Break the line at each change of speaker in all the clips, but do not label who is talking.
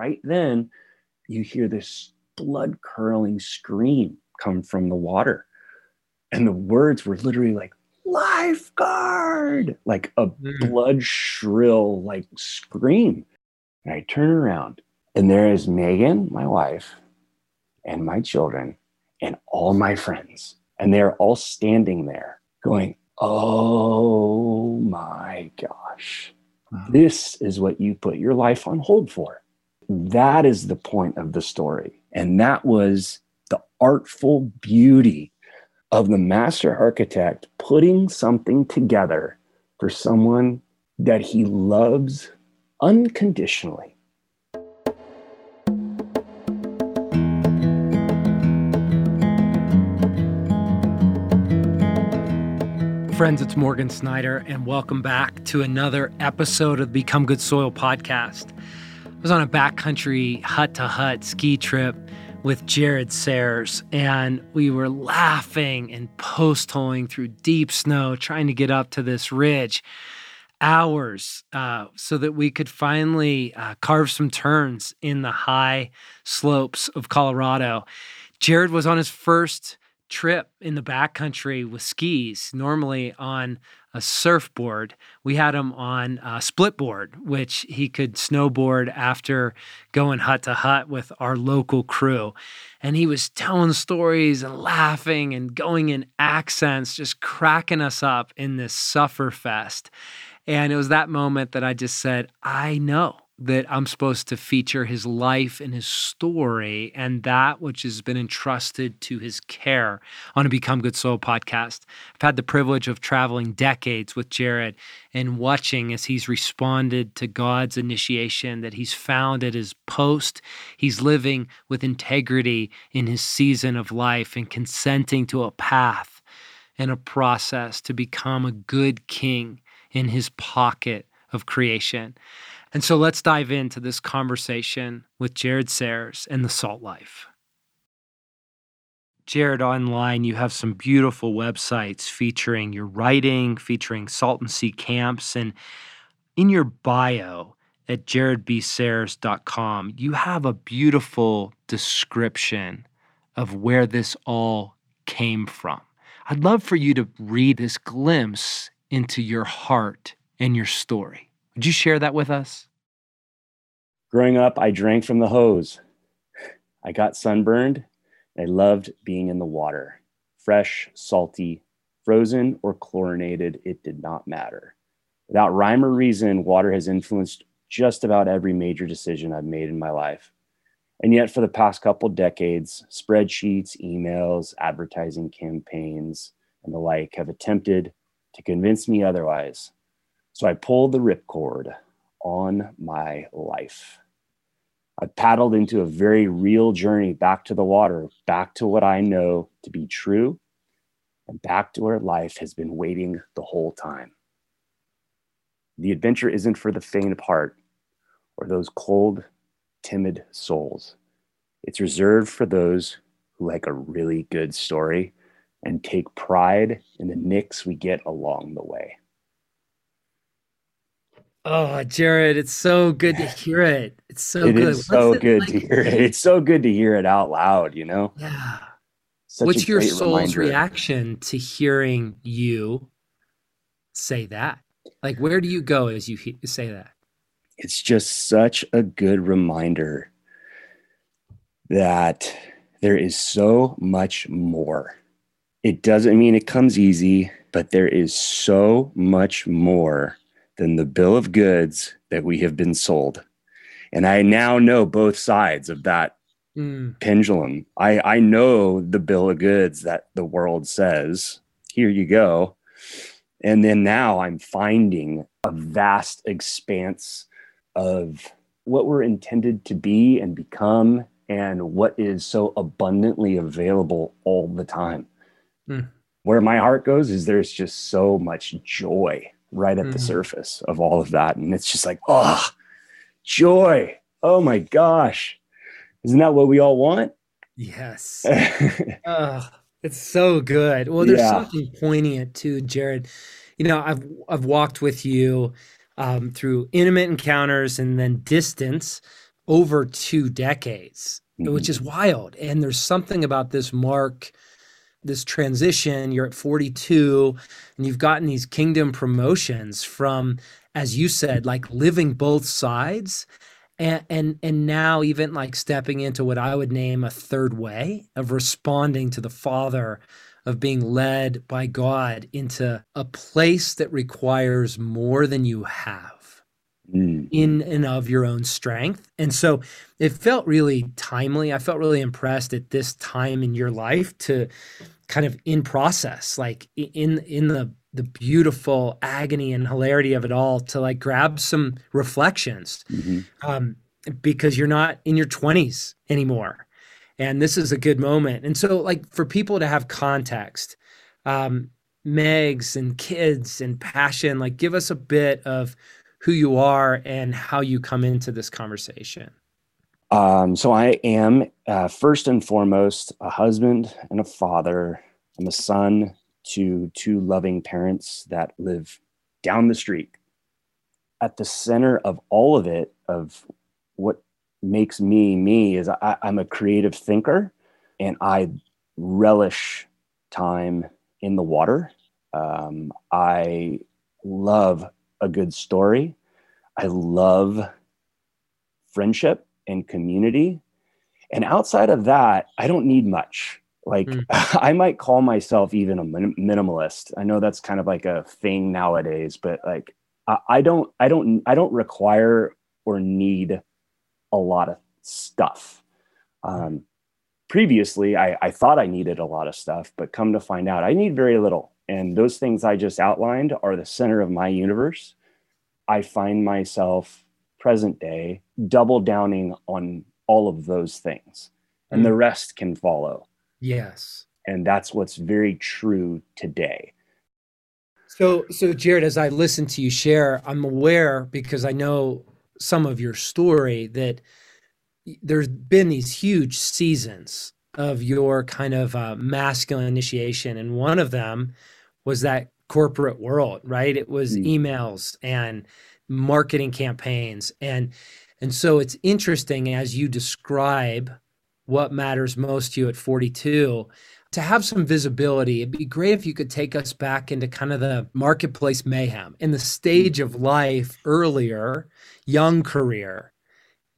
right then, you hear this blood curling scream come from the water. And the words were literally like, lifeguard, like a mm. blood shrill, like scream. And I turn around, and there is Megan, my wife, and my children, and all my friends. And they're all standing there going, Oh my gosh, wow. this is what you put your life on hold for. That is the point of the story. And that was the artful beauty of the master architect putting something together for someone that he loves unconditionally.
Friends, it's Morgan Snyder, and welcome back to another episode of the Become Good Soil podcast. I was on a backcountry hut to hut ski trip with Jared Sayers, and we were laughing and post holing through deep snow, trying to get up to this ridge hours uh, so that we could finally uh, carve some turns in the high slopes of Colorado. Jared was on his first trip in the backcountry with skis, normally on a surfboard. We had him on a split board, which he could snowboard after going hut to hut with our local crew. And he was telling stories and laughing and going in accents, just cracking us up in this suffer fest. And it was that moment that I just said, I know that I'm supposed to feature his life and his story and that which has been entrusted to his care on a Become Good Soil podcast. I've had the privilege of traveling decades with Jared and watching as he's responded to God's initiation that he's found at his post. He's living with integrity in his season of life and consenting to a path and a process to become a good king in his pocket of creation. And so let's dive into this conversation with Jared Sayers and the Salt Life. Jared, online, you have some beautiful websites featuring your writing, featuring Salt and Sea camps. And in your bio at jaredbsayers.com, you have a beautiful description of where this all came from. I'd love for you to read this glimpse into your heart and your story. Would you share that with us?
Growing up, I drank from the hose. I got sunburned. I loved being in the water. Fresh, salty, frozen, or chlorinated, it did not matter. Without rhyme or reason, water has influenced just about every major decision I've made in my life. And yet, for the past couple decades, spreadsheets, emails, advertising campaigns, and the like have attempted to convince me otherwise. So I pulled the ripcord on my life. I paddled into a very real journey back to the water, back to what I know to be true, and back to where life has been waiting the whole time. The adventure isn't for the faint of heart or those cold, timid souls. It's reserved for those who like a really good story and take pride in the nicks we get along the way.
Oh, Jared, it's so good to hear it. It's so
it
good.
Is so it good like? to hear it. It's so good to hear it out loud, you know?
Yeah. Such What's your soul's reminder. reaction to hearing you say that? Like, where do you go as you he- say that?
It's just such a good reminder that there is so much more. It doesn't mean it comes easy, but there is so much more than the bill of goods that we have been sold. And I now know both sides of that mm. pendulum. I, I know the bill of goods that the world says, here you go. And then now I'm finding a vast expanse of what we're intended to be and become and what is so abundantly available all the time. Mm. Where my heart goes is there's just so much joy right at mm-hmm. the surface of all of that. And it's just like, oh, joy. Oh my gosh. Isn't that what we all want?
Yes. oh, it's so good. Well, there's yeah. something poignant too, Jared. You know, I've I've walked with you um, through intimate encounters and then distance over two decades, mm-hmm. which is wild. And there's something about this mark, this transition. You're at 42 and you've gotten these kingdom promotions from, as you said, like living both sides. And, and and now even like stepping into what I would name a third way of responding to the Father of being led by God into a place that requires more than you have mm. in and of your own strength. And so it felt really timely. I felt really impressed at this time in your life to kind of in process, like in in the the beautiful agony and hilarity of it all to like grab some reflections mm-hmm. um, because you're not in your 20s anymore and this is a good moment and so like for people to have context um megs and kids and passion like give us a bit of who you are and how you come into this conversation?
Um so i am uh, first and foremost a husband and a father. I'm a son to two loving parents that live down the street. At the center of all of it of what makes me me is I, I'm a creative thinker and I relish time in the water. Um, I love a good story. I love friendship and community. And outside of that, I don't need much. Like mm. I might call myself even a min- minimalist. I know that's kind of like a thing nowadays, but like I, I don't, I don't, I don't require or need a lot of stuff. Um, previously, I, I thought I needed a lot of stuff, but come to find out, I need very little. And those things I just outlined are the center of my universe. I find myself present day double downing on all of those things, and mm. the rest can follow.
Yes.
And that's what's very true today.
So, so Jared, as I listen to you share, I'm aware because I know some of your story that there's been these huge seasons of your kind of uh, masculine initiation and one of them was that corporate world right? It was mm. emails and marketing campaigns. And and so it's interesting as you describe what matters most to you at 42 to have some visibility. It'd be great if you could take us back into kind of the marketplace mayhem. In the stage of life earlier young career,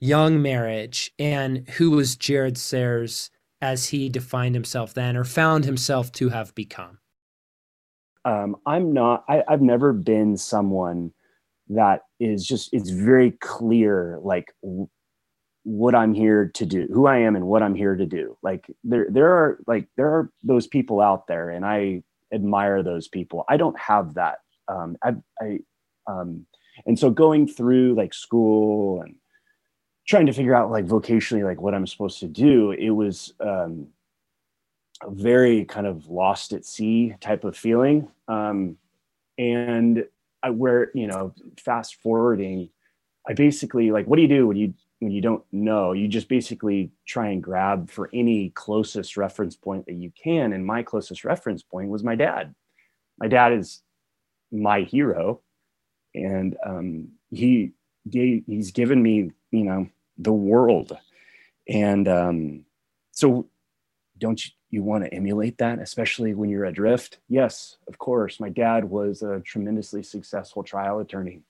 young marriage, and who was Jared Sayers as he defined himself then or found himself to have become?
Um, I'm not, I, I've never been someone that is just, it's very clear, like w- what I'm here to do, who I am and what I'm here to do. Like there, there are like, there are those people out there and I admire those people. I don't have that. Um, I, I, um, and so going through like school and trying to figure out like vocationally like what i'm supposed to do it was um, very kind of lost at sea type of feeling. Um, and I, where you know fast forwarding i basically like what do you do when you when you don't know? You just basically try and grab for any closest reference point that you can. And my closest reference point was my dad. My dad is my hero. And um, he gave, he's given me you know the world. And um, so don't you, you want to emulate that especially when you're adrift yes of course my dad was a tremendously successful trial attorney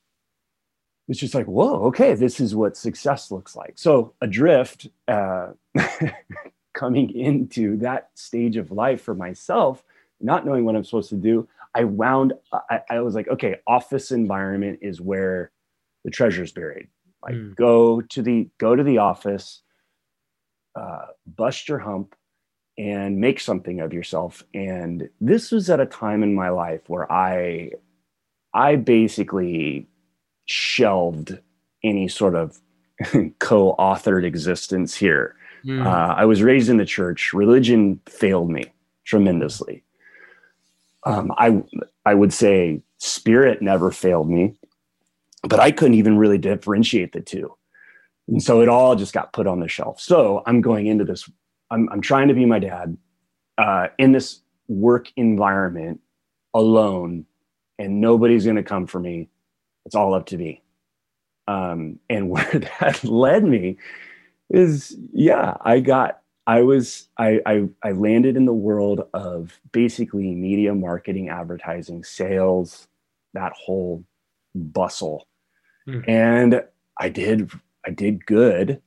it's just like whoa okay this is what success looks like so adrift uh, coming into that stage of life for myself not knowing what i'm supposed to do I wound, I, I was like, okay, office environment is where the treasure is buried. Like mm. go to the, go to the office, uh, bust your hump and make something of yourself. And this was at a time in my life where I, I basically shelved any sort of co-authored existence here. Mm. Uh, I was raised in the church. Religion failed me tremendously um, I I would say spirit never failed me, but I couldn't even really differentiate the two, and so it all just got put on the shelf. So I'm going into this. I'm I'm trying to be my dad uh, in this work environment alone, and nobody's going to come for me. It's all up to me. Um, and where that led me is, yeah, I got, I was, I, I, I landed in the world of basically media marketing, advertising, sales, that whole bustle. Mm. And I did, I did good.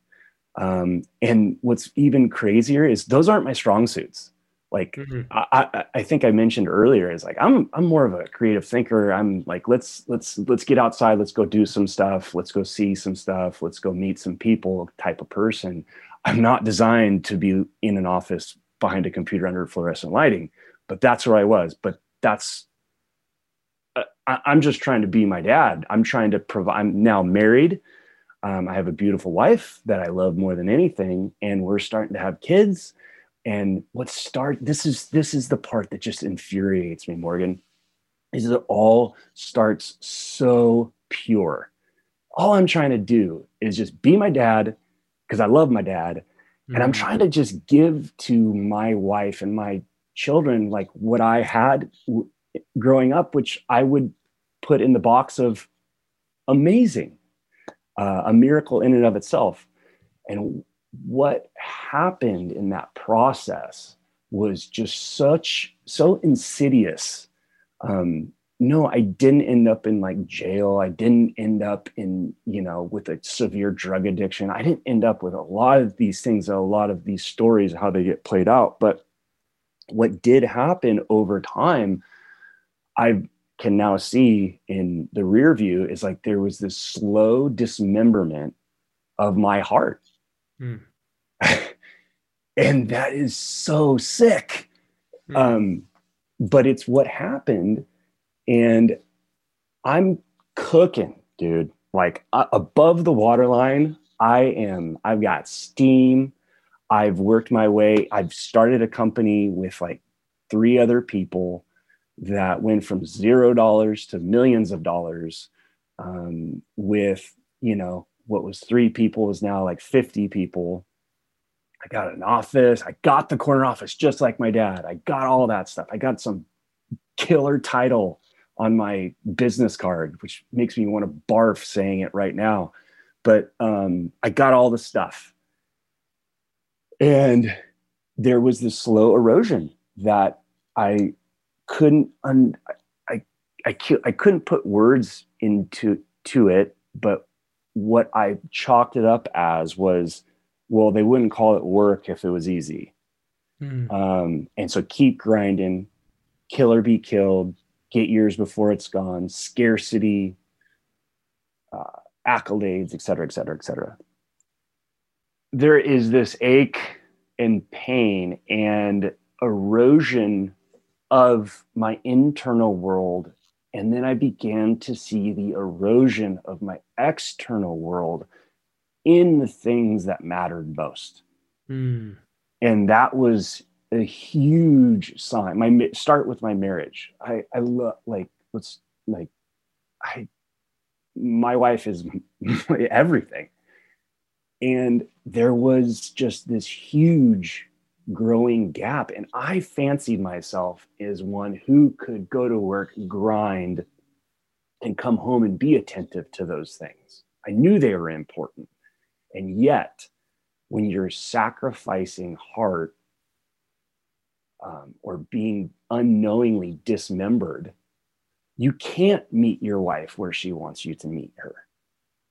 Um, and what's even crazier is those aren't my strong suits. Like mm-hmm. I, I, I think I mentioned earlier, is like I'm I'm more of a creative thinker. I'm like let's let's let's get outside, let's go do some stuff, let's go see some stuff, let's go meet some people type of person. I'm not designed to be in an office behind a computer under fluorescent lighting, but that's where I was. But that's uh, I, I'm just trying to be my dad. I'm trying to provide. I'm now married. Um, I have a beautiful wife that I love more than anything, and we're starting to have kids and what start this is this is the part that just infuriates me morgan is it all starts so pure all i'm trying to do is just be my dad because i love my dad mm-hmm. and i'm mm-hmm. trying to just give to my wife and my children like what i had w- growing up which i would put in the box of amazing uh, a miracle in and of itself. And what happened in that process was just such so insidious. Um, no i didn't end up in like jail. I didn't end up in you know with a severe drug addiction. I didn't end up with a lot of these things a lot of these stories how they get played out. But what did happen over time i can now see in the rear view is like there was this slow dismemberment of my heart Mm. and that is so sick. Mm. Um, but it's what happened. And I'm cooking, dude. Like uh, above the waterline, I am, I've got steam. I've worked my way. I've started a company with like three other people that went from zero dollars to millions of dollars um, with, you know, what was three people is now like 50 people. I got an office. I got the corner office just like my dad. I got all that stuff. I got some killer title on my business card, which makes me want to barf saying it right now. But um, I got all the stuff. And there was this slow erosion that I couldn't un- I, I, I couldn't put words into to it, but what I chalked it up as was, well, they wouldn't call it work if it was easy. Mm. Um, and so keep grinding, kill or be killed, get years before it's gone, scarcity, uh, accolades, et cetera, et cetera, et cetera. There is this ache and pain and erosion of my internal world and then I began to see the erosion of my external world in the things that mattered most. Mm. And that was a huge sign. My start with my marriage. I, I love like what's like I my wife is everything. And there was just this huge growing gap. And I fancied myself as one who could go to work, grind, and come home and be attentive to those things. I knew they were important. And yet, when you're sacrificing heart um, or being unknowingly dismembered, you can't meet your wife where she wants you to meet her.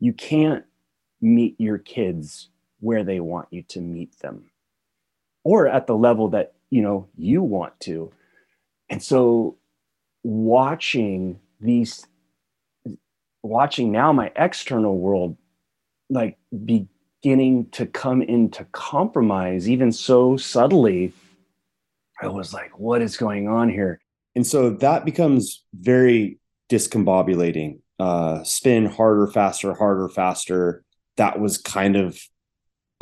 You can't meet your kids where they want you to meet them or at the level that you know you want to. And so watching these watching now my external world like beginning to come into compromise even so subtly i was like what is going on here?
And so that becomes very discombobulating uh spin harder faster harder faster. That was kind of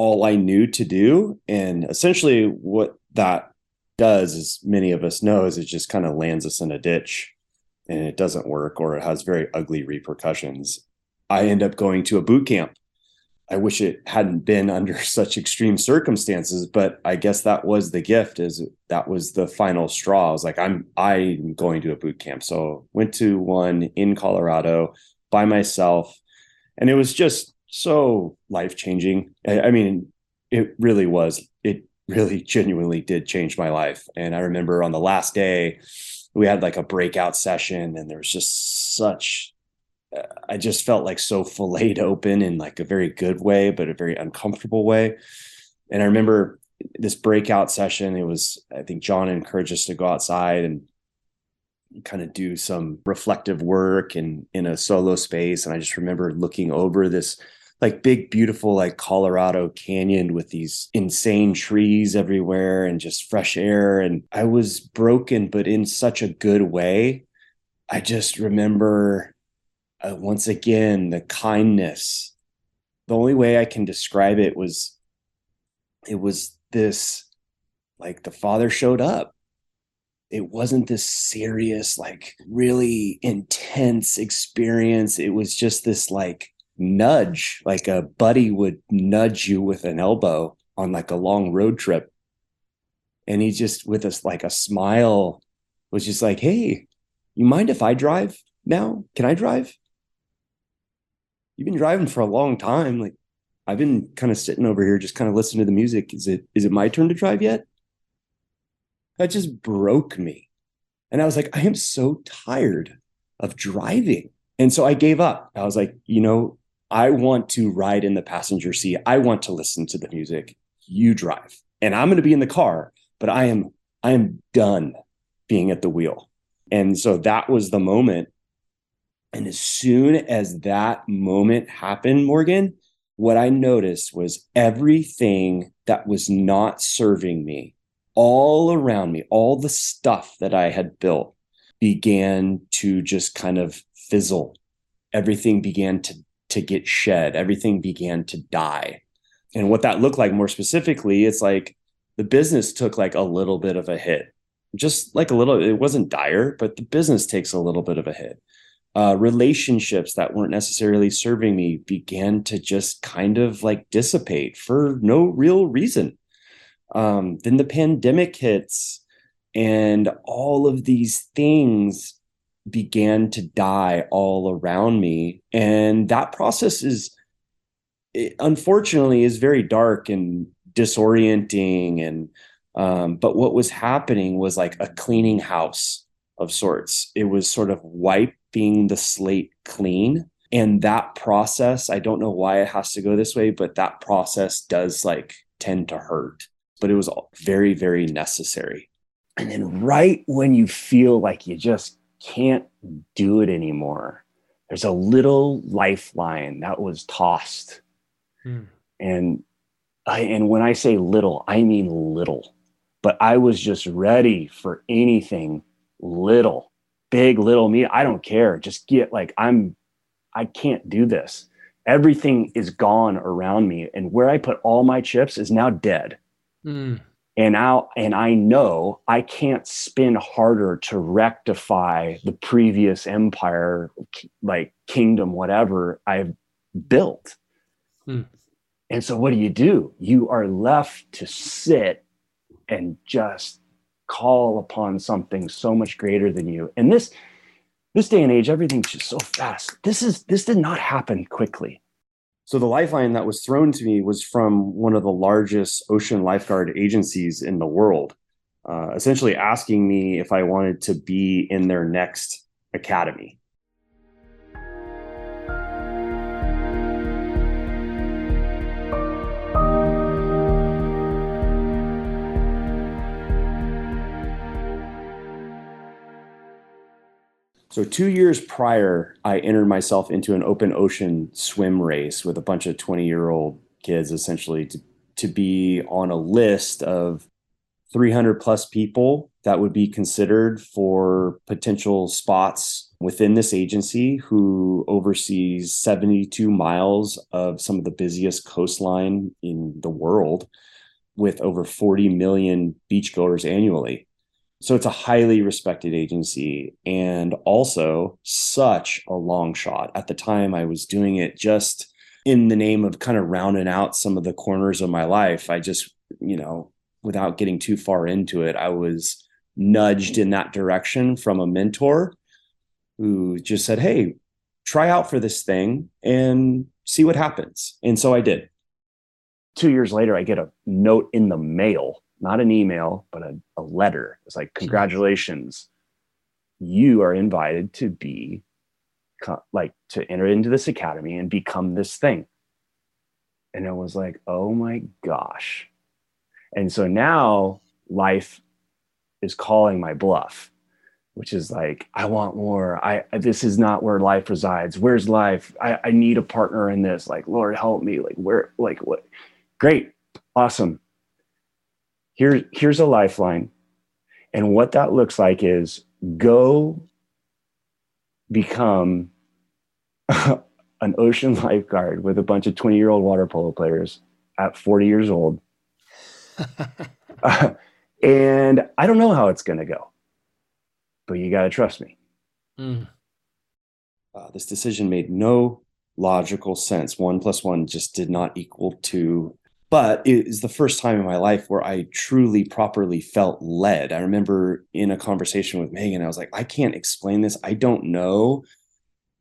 all I knew to do. And essentially, what that does, as many of us know, is it just kind of lands us in a ditch and it doesn't work or it has very ugly repercussions. I end up going to a boot camp. I wish it hadn't been under such extreme circumstances, but I guess that was the gift is that was the final straw. I was like, I'm I'm going to a boot camp. So went to one in Colorado by myself
And it was just so life changing. I, I mean, it really was. It really genuinely did change my life. And I remember on the last day, we had like a breakout session, and there was just such, uh, I just felt like so filleted open in like a very good way, but a very uncomfortable way. And I remember this breakout session, it was, I think John encouraged us to go outside and kind of do some reflective work and in a solo space. And I just remember looking over this like big, beautiful, like Colorado canyon with these insane trees everywhere and just fresh air. And I was broken, but in such a good way. I just remember uh, once again the kindness. The only way I can describe it was it was this like the father showed up it wasn't this serious like really intense experience it was just this like nudge like a buddy would nudge you with an elbow on like a long road trip. And he just with us like a smile was just like hey you mind if i drive now? Can i drive? You've been driving for a long time. Like i've been kind of sitting over here just kind of listening to the music. Is it is it my turn to drive yet? That just broke me. And i was like i am so tired of driving. And so i gave up. I was like you know I want to ride in the passenger seat. I want to listen to the music. You drive. And I'm going to be in the car, but I am I am done being at the wheel. And so that was the moment. And as soon as that moment happened, Morgan, what I noticed was everything that was not serving me all around me, all the stuff that I had built began to just kind of fizzle. Everything began to to get shed. Everything began to die. And what that looked like more specifically, it's like the business took like a little bit of a hit, just like a little, it wasn't dire, but the business takes a little bit of a hit. Uh, relationships that weren't necessarily serving me began to just kind of like dissipate for no real reason. Um, then the pandemic hits, and all of these things began to die all around me. And that process is unfortunately is very dark and disorienting and um, but what was happening was like a cleaning house of sorts. It was sort of wiping the slate clean. And that process i don't know why it has to go this way but that process does like tend to hurt. But it was all very very necessary. And then right when you feel like you just can't do it anymore. There's a little lifeline that was tossed. Hmm. And I, and when I say little, I mean little. But I was just ready for anything little, big, little me. I don't care. Just get like I'm I can't do this. Everything is gone around me. And where I put all my chips is now dead. Mm and I and i know i can't spin harder to rectify the previous empire like kingdom whatever i've built. Hmm. and so what do you do? You are left to sit and just call upon something so much greater than you. And this this day and age everything's just so fast. This is this did not happen quickly so the lifeline that was thrown to me was from one of the largest ocean lifeguard agencies in the world, uh, essentially asking me if I wanted to be in their next academy. So, two years prior, I entered myself into an open ocean swim race with a bunch of 20 year old kids, essentially, to, to be on a list of 300 plus people that would be considered for potential spots within this agency who oversees 72 miles of some of the busiest coastline in the world with over 40 million beachgoers annually. So it's a highly respected agency and also such a long shot. At the time, I was doing it just in the name of kind of rounding out some of the corners of my life. I just, you know, without getting too far into it, I was nudged in that direction from a mentor who just said, Hey,
try out for this thing and see what happens. And so I did.
Two years later, I get a note in the mail, not an email, but a, a letter. It's like, congratulations, you are invited to be like to enter into this academy and become this thing. And I was like, oh my gosh. And so now life is calling my bluff which is like i want more. I this is not where life resides. Where's life? I, I need a partner in this. Like lord help me. Like where like what? Great. Awesome here here's a lifeline and what that looks like is go become an ocean lifeguard with a bunch of 20 year old water polo players at 40 years old uh, and i don't know how it's going to go but you got to trust me. Mm.
Uh, this decision made no logical sense. One plus one just did not equal two. But it is the first time in my life where I truly properly felt led. I remember in a conversation with Megan, I was like, I can't explain this. I don't know.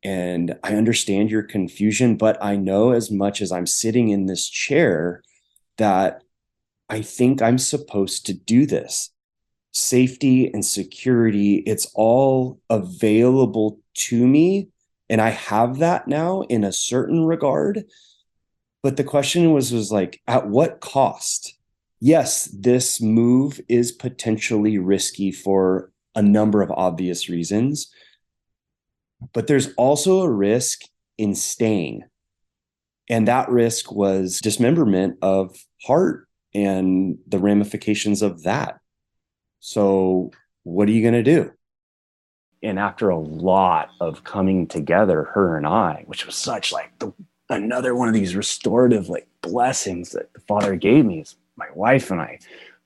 And I understand your confusion, but I know as much as I'm sitting in this chair that I think I'm supposed to do this safety and security, it's all available to me. And I have that now in a certain regard. But the question was, was like, at what cost? Yes, this move is potentially risky for a number of obvious reasons, but there's also a risk in staying. And that risk was dismemberment of heart and the ramifications of that. So, what are you going to do?
And after a lot of coming together, her and I, which was such like the, another one of these restorative like blessings that the Father gave me, is my wife and I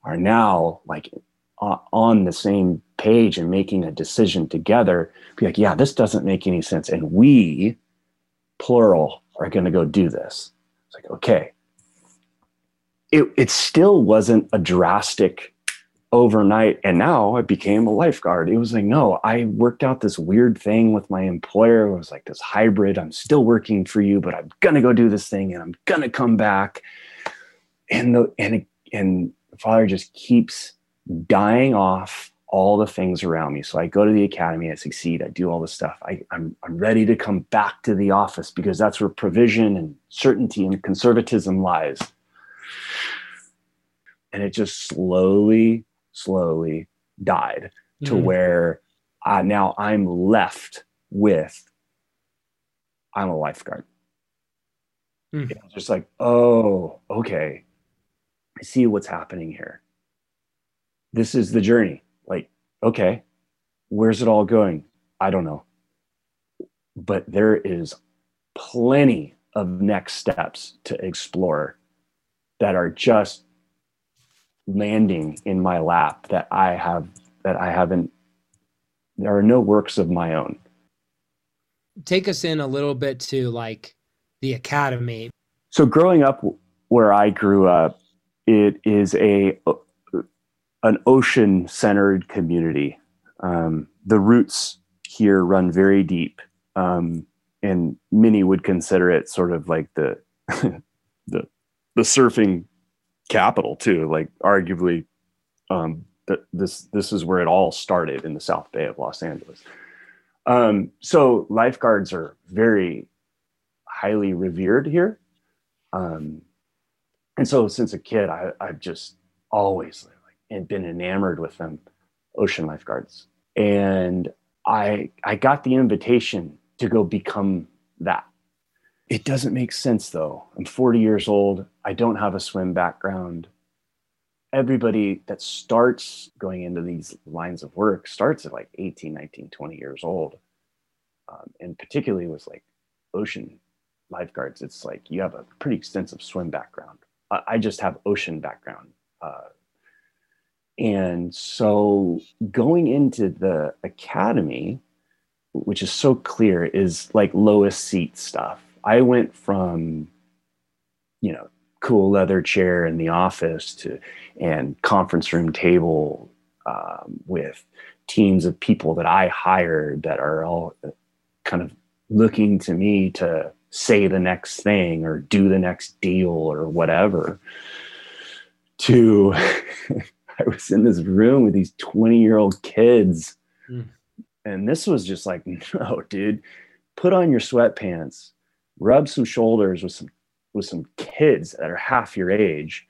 are now like on the same page and making a decision together. Be like, yeah, this doesn't make any sense, and we, plural, are going to go do this. It's like, okay. It, it still wasn't a drastic overnight and now I became a lifeguard. It was like, no, I worked out this weird thing with my employer. It was like this hybrid. I'm still working for you, but I'm gonna go do this thing and I'm gonna come back. And the and and father just keeps dying off all the things around me. So I go to the academy, I succeed, I do all this stuff. I, I'm I'm ready to come back to the office because that's where provision and certainty and conservatism lies. And it just slowly slowly died to mm. where I, now I'm left with I'm a lifeguard. Mm. It's just like, oh, okay. I see what's happening here. This is the journey. Like, okay, where's it all going? I don't know. But there is plenty of next steps to explore that are just landing in my lap that I have that I haven't there are no works of my own.
Take us in a little bit to like the academy.
So growing up where I grew up, it is a an ocean centered community. Um, the roots here run very deep, um, and many would consider it sort of like the the the surfing capital too. Like arguably, um, th- this this is where it all started in the South Bay of Los Angeles. Um, so lifeguards are very highly revered here. Um, and so since a kid, I, I've just always like, been enamored with them, ocean lifeguards. And I I got the invitation to go become that. It doesn't make sense though. I'm 40 years old. I don't have a swim background. Everybody that starts going into these lines of work starts at like 18, 19, 20 years old. Um, and particularly with like ocean lifeguards, it's like you have a pretty extensive swim background. I, I just have ocean background. Uh, and so going into the academy, which is so clear, is like lowest seat stuff I went from, you know, cool leather chair in the office to and conference room table um, with teams of people that I hired that are all kind of looking to me to say the next thing or do the next deal or whatever to I was in this room with these 20 year old kids. Mm. And this was just like, no, dude, put on your sweatpants, rub some shoulders with some with some kids that are half your age,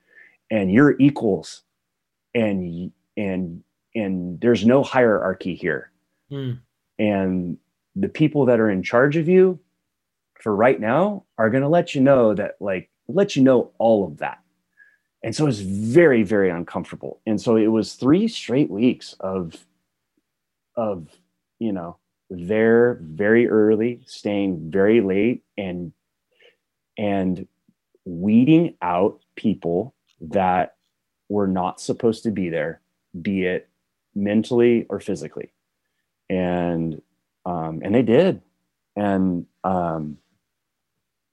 and you're equals. And and and there's no hierarchy here. Mm. And the people that are in charge of you for right now are going to let you know that like let you know all of that and so it was very very uncomfortable and so it was three straight weeks of of you know there very early staying very late and and weeding out people that were not supposed to be there be it mentally or physically. And um, and they did. And um,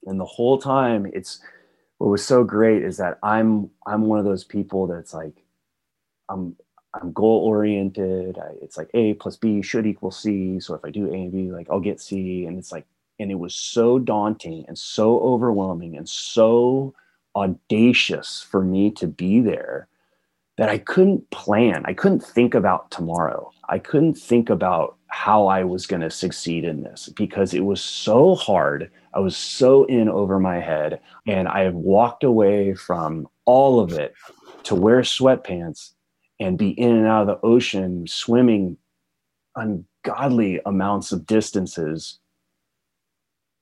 and the whole time it's what was so great is that i'm i'm one of those people that's like i'm i'm goal oriented it's like a plus b should equal c so if i do a and b like i'll get c and it's like and it was so daunting and so overwhelming and so audacious for me to be there that I couldn't plan. I couldn't think about tomorrow. I couldn't think about how I was going to succeed in this because it was so hard. I was so in over my head. And I have walked away from all of it to wear sweatpants and be in and out of the ocean swimming ungodly amounts of distances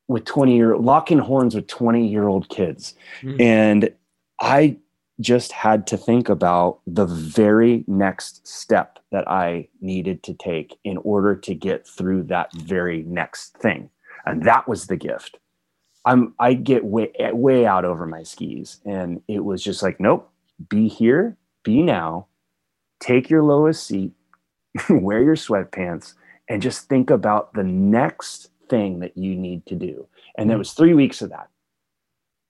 with 20 year locking horns with 20 year old kids. Mm. And I just had to think about the very next step that I needed to take in order to get through that very next thing. And that was the gift. I'm I get way way out over my skis and it was just like nope, be here, be now, take your lowest seat, wear your sweatpants and just think about the next thing that you need to do. And there mm-hmm. was 3 weeks of that.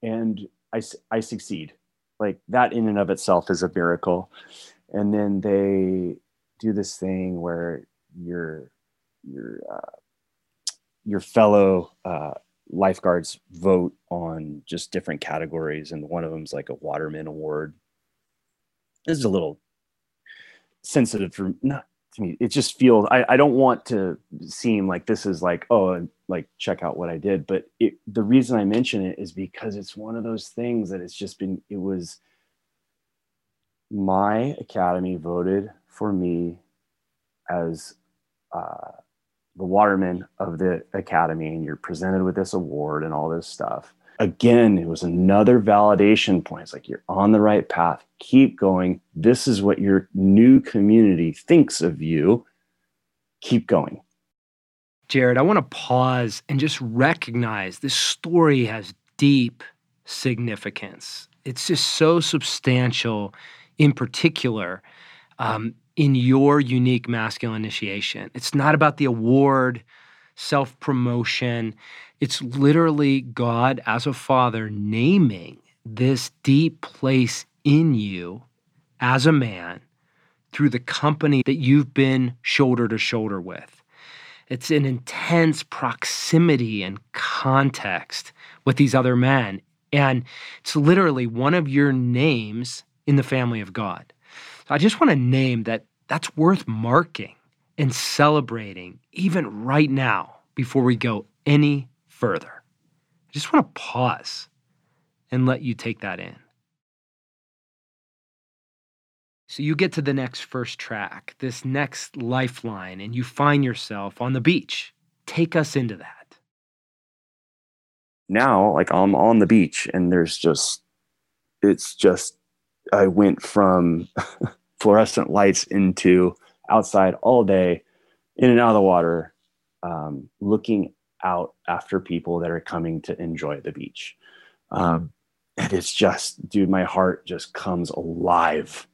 And I I succeed like that in and of itself is a miracle and then they do this thing where your your uh, your fellow uh, lifeguards vote on just different categories and one of them is like a waterman award this is a little sensitive for not to me. It just feels I, I don't want to seem like this is like oh like check out what i did. But it, the reason i mention it is because it's one of those things that it's just been it was my academy voted for me as uh, the waterman of the academy and you're presented with this award and all this stuff again, it was another validation point. It's like you're on the right path. Keep going. This is what your new community thinks of you. Keep going.
Jared, I want to pause and just recognize this story has deep significance. It's just so substantial, in particular, um, in your unique masculine initiation. It's not about the award, self promotion. It's literally God as a father naming this deep place in you as a man through the company that you've been shoulder to shoulder with. It's an intense proximity and context with these other men. And it's literally one of your names in the family of God. So I just want to name that that's worth marking and celebrating even right now before we go any further. I just want to pause and let you take that in. So you get to the next first track, this next lifeline, and you find yourself on the beach. Take us into that.
Now, like I'm on the beach, and there's just, it's just, I went from fluorescent lights into outside all day, in and out of the water, um, looking out after people that are coming to enjoy the beach. Um, and it's just, dude, my heart just comes alive.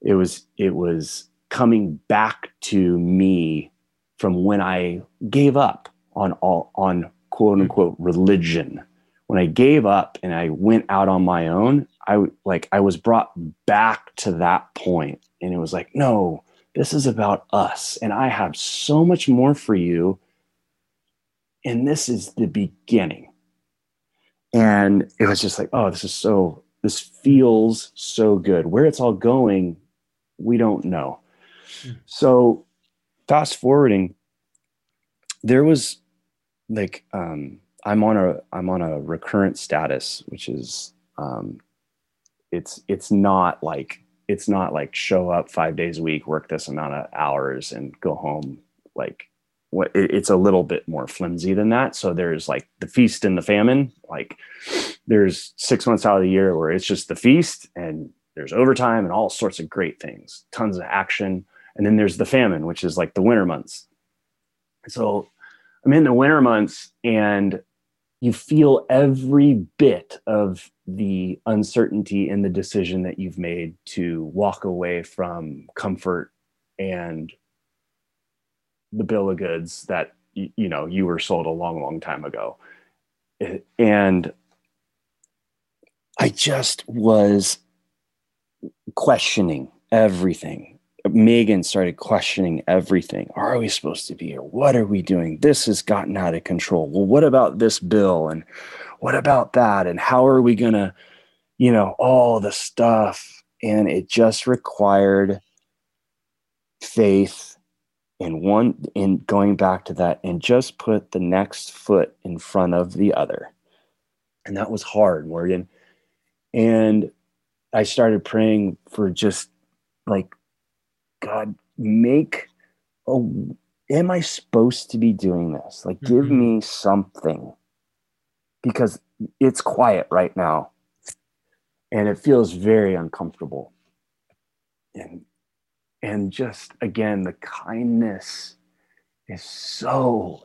It was, it was coming back to me from when I gave up on all, on quote unquote religion. When I gave up and I went out on my own, I like, I was brought back to that point and it was like, no, this is about us. And I have so much more for you and this is the beginning. And it was just like, oh, this is so, this feels so good. Where it's all going, we don't know. Mm. So, fast forwarding, there was like, um, I'm on a I'm on a recurrent status, which is um, it's it's not like it's not like show up five days a week, work this amount of hours, and go home. Like it's a little bit more flimsy than that. So there's like the feast and the famine. Like there's six months out of the year where it's just the feast and there's overtime and all sorts of great things, tons of action. And then there's the famine, which is like the winter months. So I'm in the winter months and you feel every bit of the uncertainty in the decision that you've made to walk away from comfort and the bill of goods that you know you were sold a long long time ago and i just was questioning everything Megan started questioning everything. Are we supposed to be here? What are we doing? This has gotten out of control. Well, what about this bill? And what about that? And how are we going to, you know, all the stuff? And it just required faith in one, in going back to that and just put the next foot in front of the other. And that was hard, Morgan. And I started praying for just like God, make a, am I supposed to be doing this? Like, give mm-hmm. me something because it's quiet right now and it feels very uncomfortable. And, and just again, the kindness is so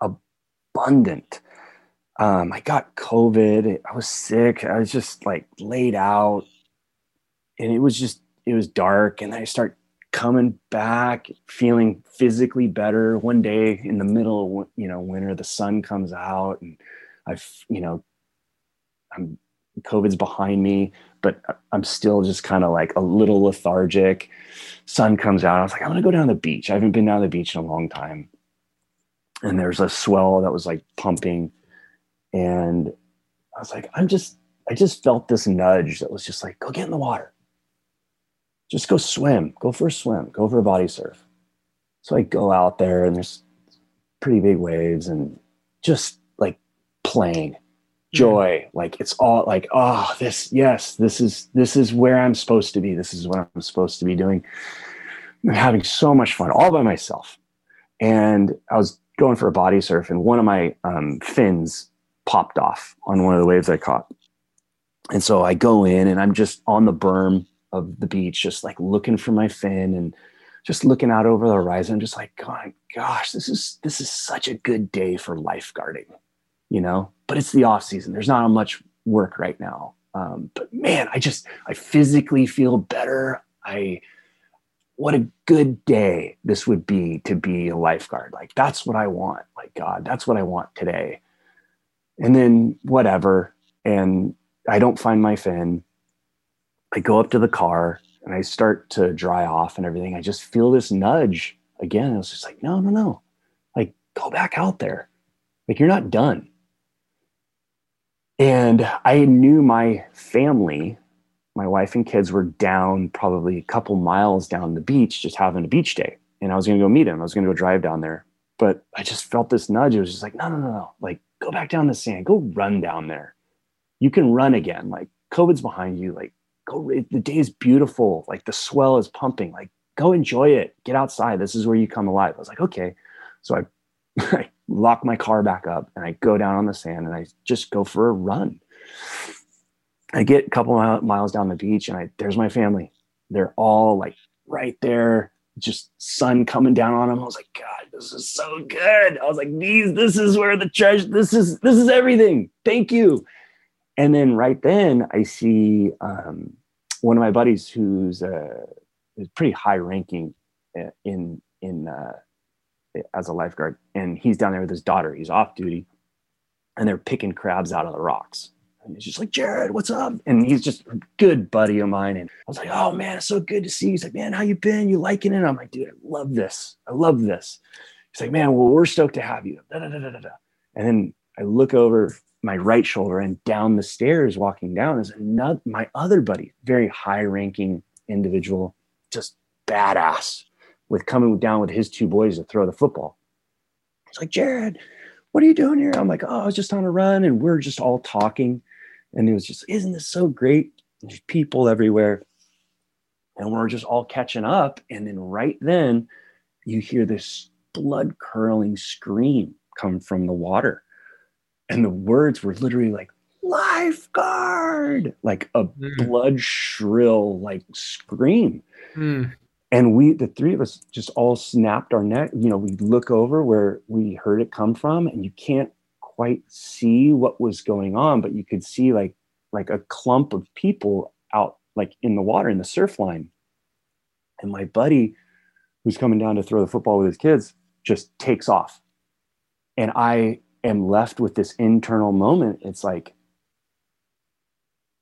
abundant. Um, I got COVID. I was sick. I was just like laid out, and it was just it was dark. And I start coming back feeling physically better one day in the middle of you know winter the sun comes out and i've you know i'm covid's behind me but i'm still just kind of like a little lethargic. Sun comes out. I was like i'm gonna go down the beach. I haven't been down the beach in a long time. And there's a swell that was like pumping. And i was like i'm just i just felt this nudge that was just like go get in the water. Just go swim, go for a swim, go for a body surf. So I go out there and there's pretty big waves and just like playing. Joy. Like it's all like oh this yes this is this is where i'm supposed to be. This is what i'm supposed to be doing. I'm having so much fun all by myself. And i was going for a body surf and one of my um, fins popped off on one of the waves i caught. And so i go in and i'm just on the berm of the beach, just like looking for my fin and just looking out over the horizon, just like, God, gosh, this is this is such a good day for lifeguarding, you know. But it's the off season. There's not much work right now. Um, but man, I just I physically feel better. I what a good day this would be to be a lifeguard. Like that's what I want. Like God, that's what I want today. And then whatever. And I don't find my fin. I go up to the car and I start to dry off and everything. I just feel this nudge again. I was just like, no, no, no. Like, go back out there. Like, you're not done. And I knew my family, my wife and kids were down probably a couple miles down the beach, just having a beach day. And I was going to go meet him. I was going to go drive down there. But I just felt this nudge. It was just like, no, no, no, no. Like, go back down the sand. Go run down there. You can run again. Like, COVID's behind you. Like, go the day is beautiful like the swell is pumping like go enjoy it get outside this is where you come alive i was like okay so i, I lock my car back up and i go down on the sand and i just go for a run. I get a couple miles down the beach and i there's my family. They're all like right there just sun coming down on them i was like god this is so good. I was like these this is where the treasure this is this is everything. Thank you. And then right then I see um, one of my buddies who's uh, is pretty high ranking uh, in in uh, as a lifeguard, and he's down there with his daughter. He's off duty, and they're picking crabs out of the rocks. And he's just like, Jared, what's up? And he's just a good buddy of mine. And I was like, oh man, it's so good to see you. He's like, man, how you been? You liking it? I'm like, dude, I love this. I love this. He's like, man, well, we're stoked to have you. Da, da, da, and then I look over my right shoulder and down the stairs walking down is another my other buddy, very high ranking individual, just badass with coming down with his two boys to throw the football. He's like, Jared, what are you doing here? I'm like, oh, I was just on a run and we're just all talking. And he was just, isn't this so great? There's people everywhere. And we're just all catching up. And then right then you hear this blood curling scream come from the water. And the words were literally like, lifeguard, like a mm. blood shrill, like scream. Mm. And we, the three of us, just all snapped our neck. You know, we look over where we heard it come from, and you can't quite see what was going on, but you could see like like a clump of people out like in the water in the surf line. And my buddy, who's coming down to throw the football with his kids, just takes off. And I am left with this internal moment. It's like,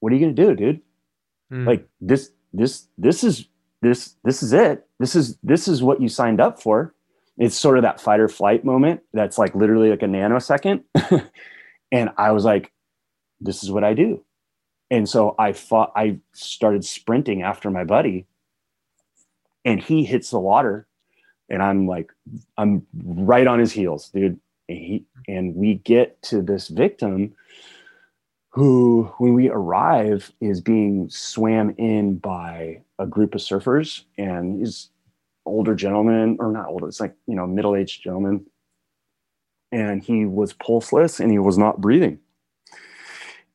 what are you gonna do, dude? Mm. Like this, this, this is this, this is it. This is this is what you signed up for. It's sort of that fight or flight moment that's like literally like a nanosecond. and I was like, this is what I do. And so I fought, I started sprinting after my buddy and he hits the water and I'm like, I'm right on his heels, dude. And, he, and we get to this victim who, when we arrive, is being swam in by a group of surfers. And he's older gentleman, or not older, it's like, you know, middle aged gentleman. And he was pulseless and he was not breathing.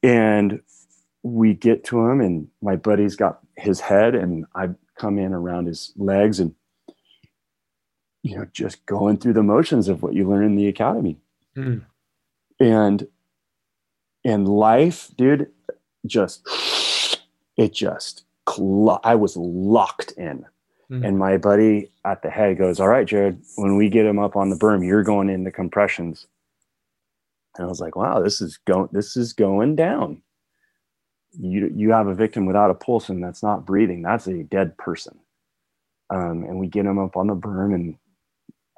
And we get to him, and my buddy's got his head, and I come in around his legs and you know just going through the motions of what you learn in the academy mm. and and life dude just it just i was locked in mm. and my buddy at the head goes all right jared when we get him up on the berm you're going into compressions and i was like wow this is going this is going down you you have a victim without a pulse and that's not breathing that's a dead person um, and we get him up on the berm and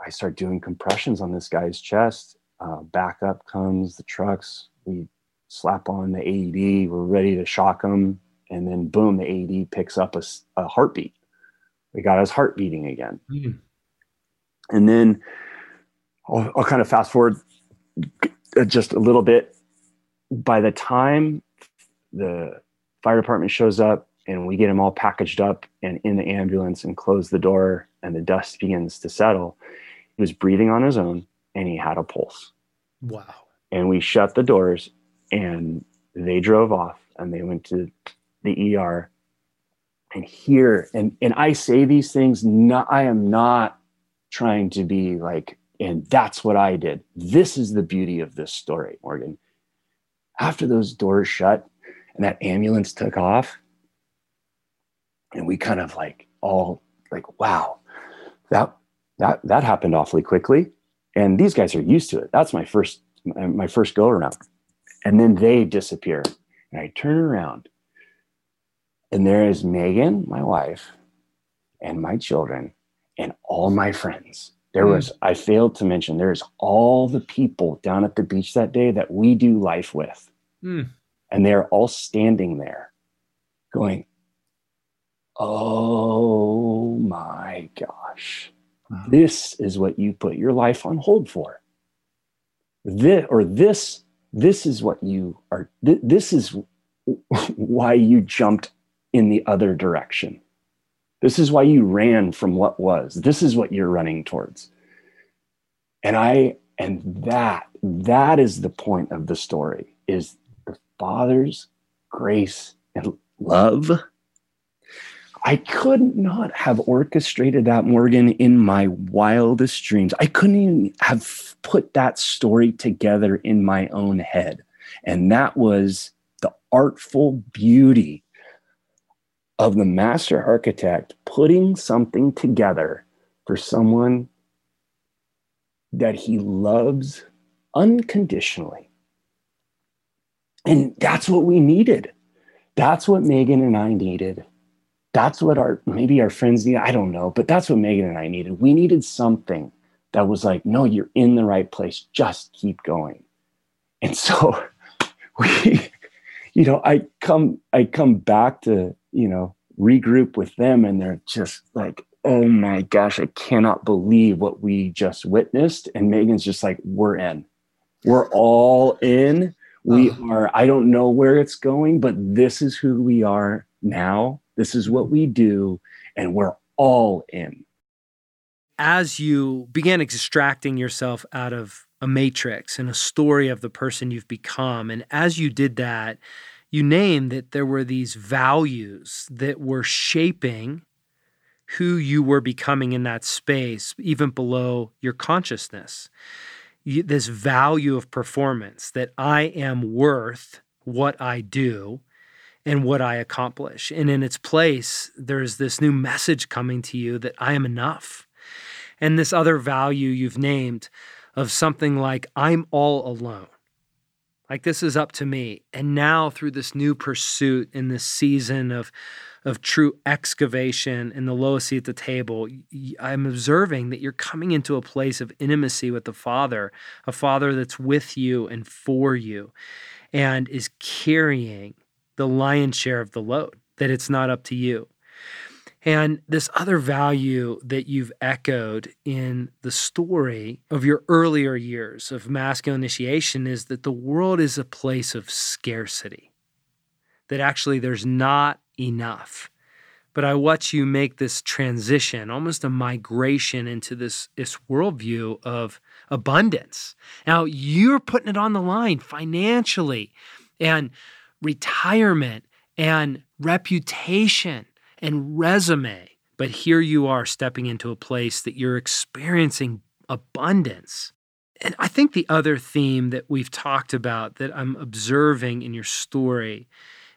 I start doing compressions on this guy's chest. Uh, backup comes the trucks. We slap on the AED. We're ready to shock him. And then boom, the AED picks up a, a heartbeat. We got his heart beating again. Mm. And then I'll, I'll kind of fast forward just a little bit. By the time the fire department shows up and we get him all packaged up and in the ambulance and close the door and the dust begins to settle, he was breathing on his own and he had a pulse.
Wow.
And we shut the doors and they drove off and they went to the ER. And here, and, and I say these things, not, I am not trying to be like, and that's what I did. This is the beauty of this story, Morgan. After those doors shut and that ambulance took off, and we kind of like all like, wow, that that that happened awfully quickly and these guys are used to it that's my first my first go around and then they disappear and i turn around and there is megan my wife and my children and all my friends there mm. was i failed to mention there's all the people down at the beach that day that we do life with mm. and they're all standing there going oh my gosh this is what you put your life on hold for. This, or this, this is what you are, th- this is why you jumped in the other direction. This is why you ran from what was. This is what you're running towards. And I, and that, that is the point of the story is the Father's grace and love I could not have orchestrated that, Morgan, in my wildest dreams. I couldn't even have put that story together in my own head. And that was the artful beauty of the master architect putting something together for someone that he loves unconditionally. And that's what we needed. That's what Megan and I needed that's what our maybe our friends need. I don't know, but that's what Megan and I needed. We needed something that was like, no, you're in the right place. Just keep going. And so we, you know, I come, I come back to, you know, regroup with them and they're just like, oh my gosh, I cannot believe what we just witnessed. And Megan's just like, we're in. We're all in. We are, I don't know where it's going, but this is who we are now. This is what we do. And we're all in.
As you began extracting yourself out of a matrix and a story of the person you've become, and as you did that, you name that there were these values that were shaping who you were becoming in that space, even below your consciousness. You, this value of performance that I am worth what I do and what I accomplish. And in its place, there's this new message coming to you that I am enough. And this other value you've named of something like, I'm all alone. Like this is up to me. And now, through this new pursuit in this season of of true excavation in the lowest seat at the table, I'm observing that you're coming into a place of intimacy with the Father, a Father that's with you and for you, and is carrying the lion's share of the load, that it's not up to you. And this other value that you've echoed in the story of your earlier years of masculine initiation is that the world is a place of scarcity, that actually there's not enough. But I watch you make this transition, almost a migration into this, this worldview of abundance. Now you're putting it on the line financially and retirement and reputation and resume. But here you are stepping into a place that you're experiencing abundance. And I think the other theme that we've talked about that I'm observing in your story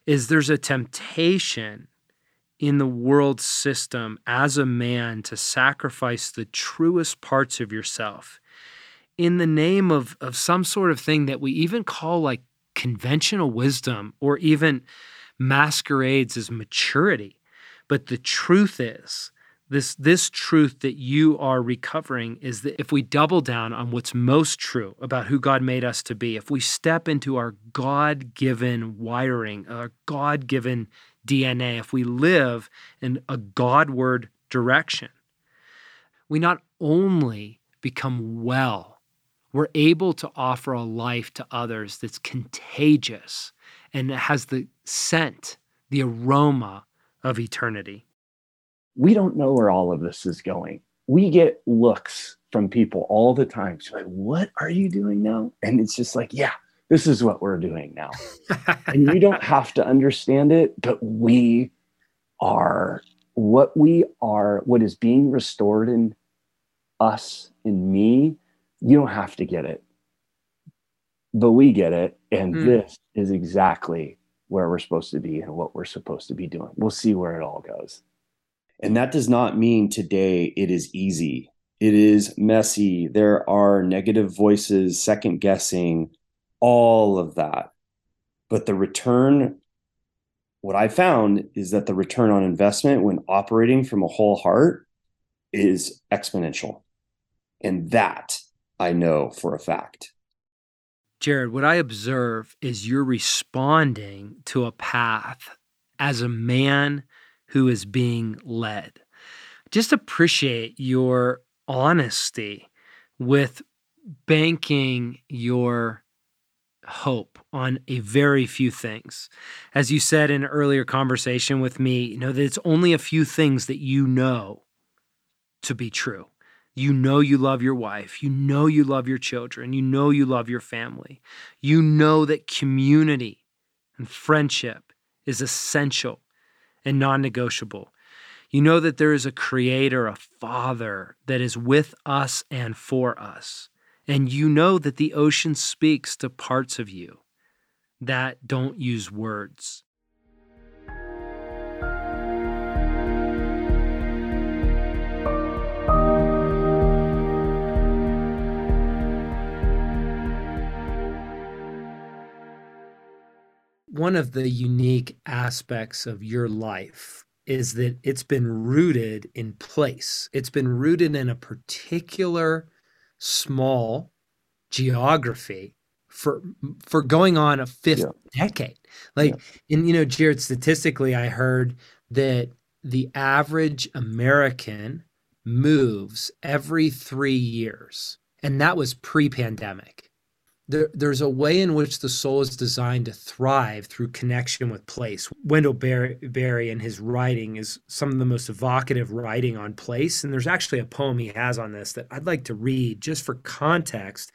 is there's a temptation in the world system as a man to sacrifice the truest parts of yourself in the name of, of some sort of thing that we even call like conventional wisdom or even masquerades as maturity. But the truth is, this this truth that you are recovering is that if we double down on what's most true about who God made us to be, if we step into our God-given wiring, our God-given DNA, if we live in a Godward direction, we not only become well, we're able to offer a life to others that's contagious and has the scent, the aroma of eternity
we don't know where all of this is going. We get looks from people all the time. So like, what are you doing now? And it's just like, yeah, this is what we're doing now. and you don't have to understand it, but we are what we are, what is being restored in us, in me. You don't have to get it, but we get it. And mm. this is exactly where we're supposed to be and what we're supposed to be doing. We'll see where it all goes.
And that does not mean today it is easy. It is messy. There are negative voices, second guessing, all of that. But the return, what I found is that the return on investment when operating from a whole heart is exponential. And that I know for a fact.
Jared, what I observe is you're responding to a path as a man who is being led. Just appreciate your honesty with banking your hope on a very few things. As you said in an earlier conversation with me, you know that it's only a few things that you know to be true. You know you love your wife. You know you love your children. You know you love your family. You know that community and friendship is essential and non negotiable. You know that there is a creator, a father that is with us and for us. And you know that the ocean speaks to parts of you that don't use words. One of the unique aspects of your life is that it's been rooted in place. It's been rooted in a particular small geography for for going on a fifth yeah. decade. Like, yeah. and you know, Jared, statistically, I heard that the average American moves every three years, and that was pre-pandemic there, there's a way in which the soul is designed to thrive through connection with place. Wendell Berry, in his writing is some of the most evocative writing on place. And there's actually a poem he has on this that I'd like to read just for context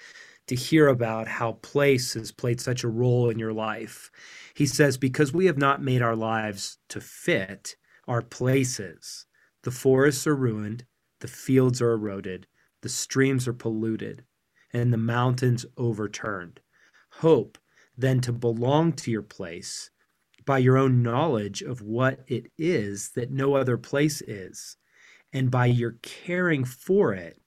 to hear about how place has played such a role in your life. He says, Because we have not made our lives to fit our places, the forests are ruined, the fields are eroded, the streams are polluted and the mountains overturned. Hope then to belong to your place by your own knowledge of what it is that no other place is, and by your caring for it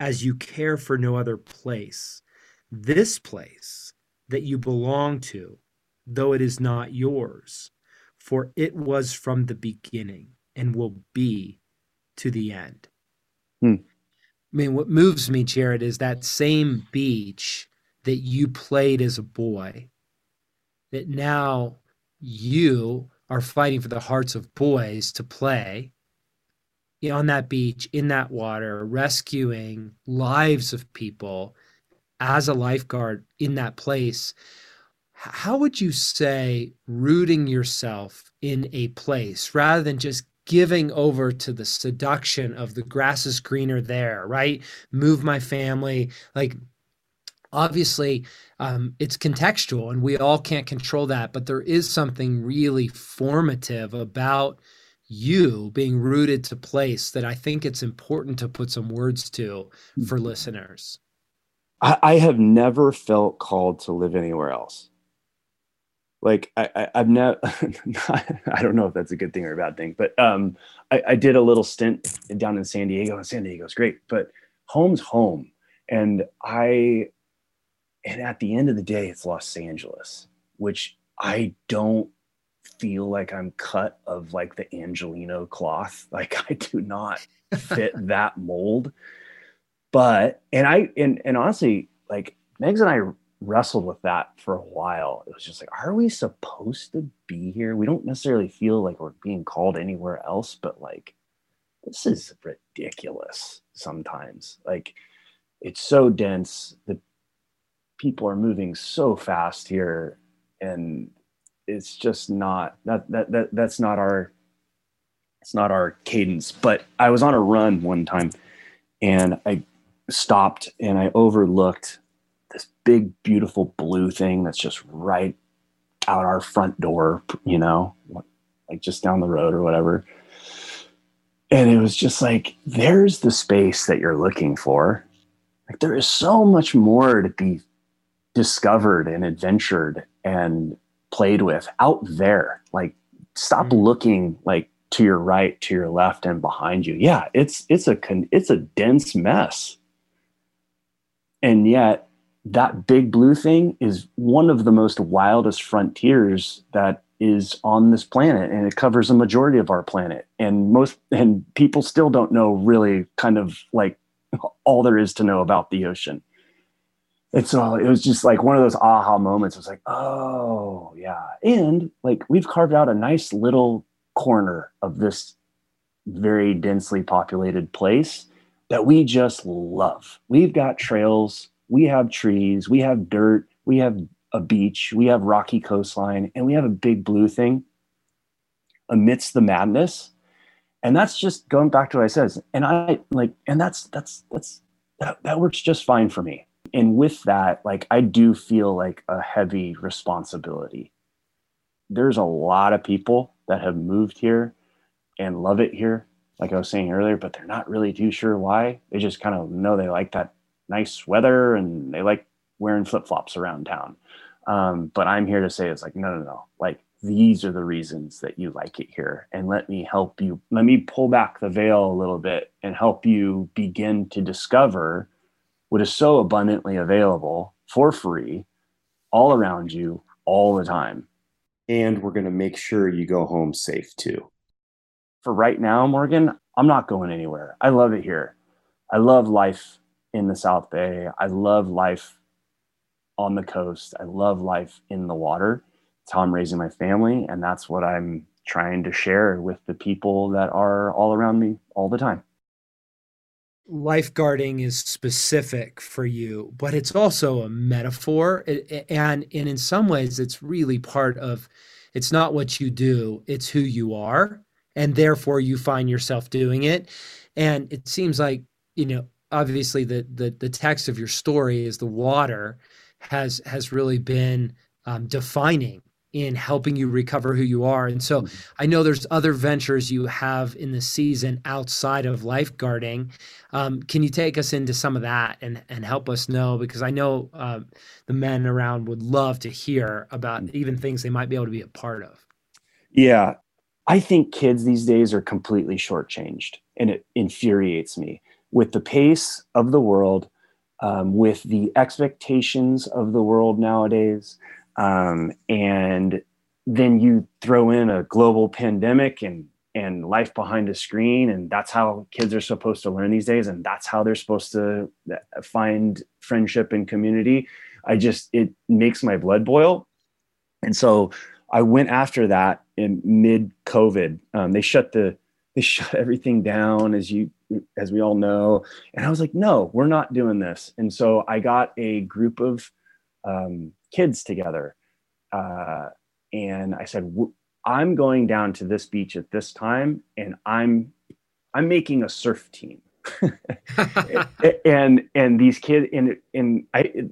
as you care for no other place. This place that you belong to, though it is not yours, for it was from the beginning and will be to the end. Hmm. I mean, what moves me, Jared, is that same beach that you played as a boy, that now you are fighting for the hearts of boys to play on that beach, in that water, rescuing lives of people as a lifeguard in that place. How would you say rooting yourself in a place rather than just giving over to the seduction of the grass is greener there, right? Move my family. Like, obviously, um, it's contextual and we all can't control that, but there is something really formative about you being rooted to place that I think it's important to put some words to for mm-hmm. listeners.
I, I have never felt called to live anywhere else like I, I have never I don't know if that's a good thing or a bad thing, but um I, I did a little stint down in San Diego and San Diego's great, but home's home. And I and at the end of the day it's Los Angeles, which I don't feel like I'm cut of like the Angeleno cloth. Like I do not fit that mold. But and I and and honestly, like Megs and I wrestled with that for a while. It was just like, are we supposed to be here? We don't necessarily feel like we're being called anywhere else, but like, this is ridiculous sometimes. Like, it's so dense. The people are moving so fast here, and it's just not that that that that's not our it's not our cadence. But I was on a run one time, and I stopped and I overlooked big, beautiful blue thing that's just right out our front door, you know, like just down the road or whatever. And it was just like, there's the space that you're looking for. Like, there is so much more to be discovered and adventured and played with out there. Like, stop mm-hmm. looking like to your right, to your left, and behind you. Yeah, it's it's a it's a dense mess. And yet, that big blue thing is one of the most wildest frontiers that is on this planet and it covers a majority of our planet. And most and people still don't know really kind of like all there is to know about the ocean. It's all it was just like one of those aha moments. It was like oh yeah. And like we've carved out a nice little corner of this very densely populated place that we just love. We've got trails we have trees, we have dirt, we have a beach, we have rocky coastline, and we have a big blue thing amidst the madness. And that's just going back to what I says. And I like, and that's that's that's that, that works just fine for me. And with that, like I do feel like a heavy responsibility. There's a lot of people that have moved here and love it here, like I was saying earlier, but they're not really too sure why. They just kind of know they like that nice weather and they like wearing flip flops around town. Um, but I'm here to say it's like, no, no, no. Like these are the reasons that you like it here. And let me help you, let me pull back the veil a little bit and help you begin to discover what is so abundantly available for free all around you all the time.
And we're going to make sure you go home safe too.
For right now, Morgan, I'm not going anywhere. I love it here. I love life in the South Bay. I love life on the coast. I love life in the water. It's how I'm raising my family, and that's what I'm trying to share with the people that are all around me all the time.
Lifeguarding is specific for you, but it's also a metaphor. And, and in some ways, it's really part of it's not what you do, it's who you are. And therefore, you find yourself doing it. And it seems like, you know, obviously the, the, the text of your story is the water has has really been um, defining in helping you recover who you are. And so mm-hmm. I know there's other ventures you have in the season outside of lifeguarding. Um, can you take us into some of that and, and help us know? Because I know uh, the men around would love to hear about mm. even things they might be able to be a part of.
Yeah. I think kids these days are completely shortchanged and it infuriates me with the pace of the world, um, with the expectations of the world nowadays um, and then you throw in a global pandemic and and life behind a screen and that's how kids are supposed to learn these days and that's how they're supposed to uh, find friendship and community. I just it makes my blood boil. And so i went after that in mid covid um, they shut the they shut everything down as you as we all know and i was like no we're not doing this and so i got a group of um, kids together. Uh, and I said, I'm going down to this beach at this time and I'm, I'm making a surf team. and, and these kids and, and I,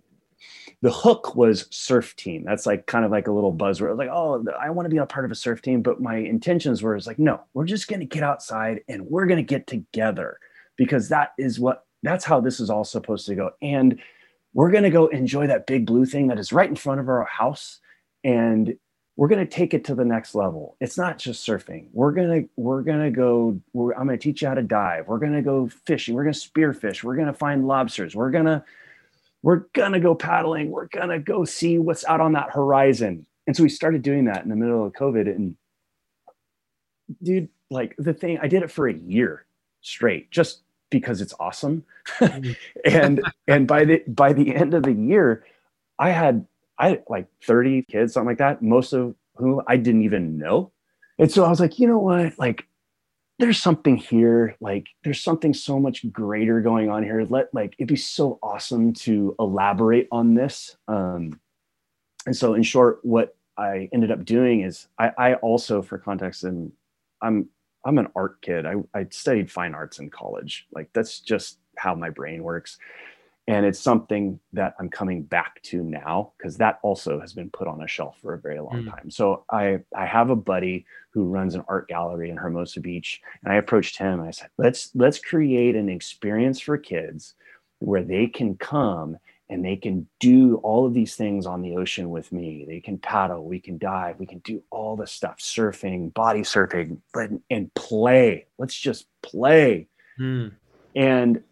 the hook was surf team. That's like kind of like a little buzzword. Like, oh, I want to be a part of a surf team, but my intentions were is like, no, we're just going to get outside and we're going to get together because that is what that's how this is all supposed to go. And we're going to go enjoy that big blue thing that is right in front of our house and we're going to take it to the next level it's not just surfing we're going to we're going to go i'm going to teach you how to dive we're going to go fishing we're going to spearfish we're going to find lobsters we're going to we're going to go paddling we're going to go see what's out on that horizon and so we started doing that in the middle of covid and dude like the thing i did it for a year straight just because it's awesome. And and by the by the end of the year, I had I like 30 kids, something like that, most of whom I didn't even know. And so I was like, you know what? Like there's something here, like there's something so much greater going on here. Let like it'd be so awesome to elaborate on this. Um, and so in short, what I ended up doing is I, I also, for context, and I'm I'm an art kid. I, I studied fine arts in college. Like that's just how my brain works. And it's something that I'm coming back to now because that also has been put on a shelf for a very long mm. time. So I I have a buddy who runs an art gallery in Hermosa Beach, and I approached him. I said, let's let's create an experience for kids where they can come and they can do all of these things on the ocean with me. They can paddle, we can dive, we can do all the stuff, surfing, body surfing, but and play. Let's just play. Hmm. And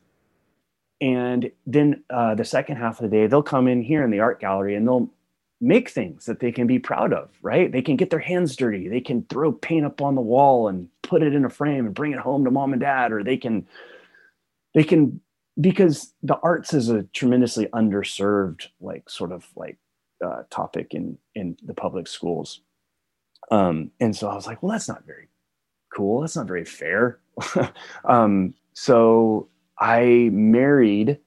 and then uh, the second half of the day, they'll come in here in the art gallery and they'll make things that they can be proud of, right? They can get their hands dirty. They can throw paint up on the wall and put it in a frame and bring it home to mom and dad, or they can they can because the arts is a tremendously underserved like sort of like uh, topic in in the public schools um, and so i was like well that's not very cool that's not very fair um, so i married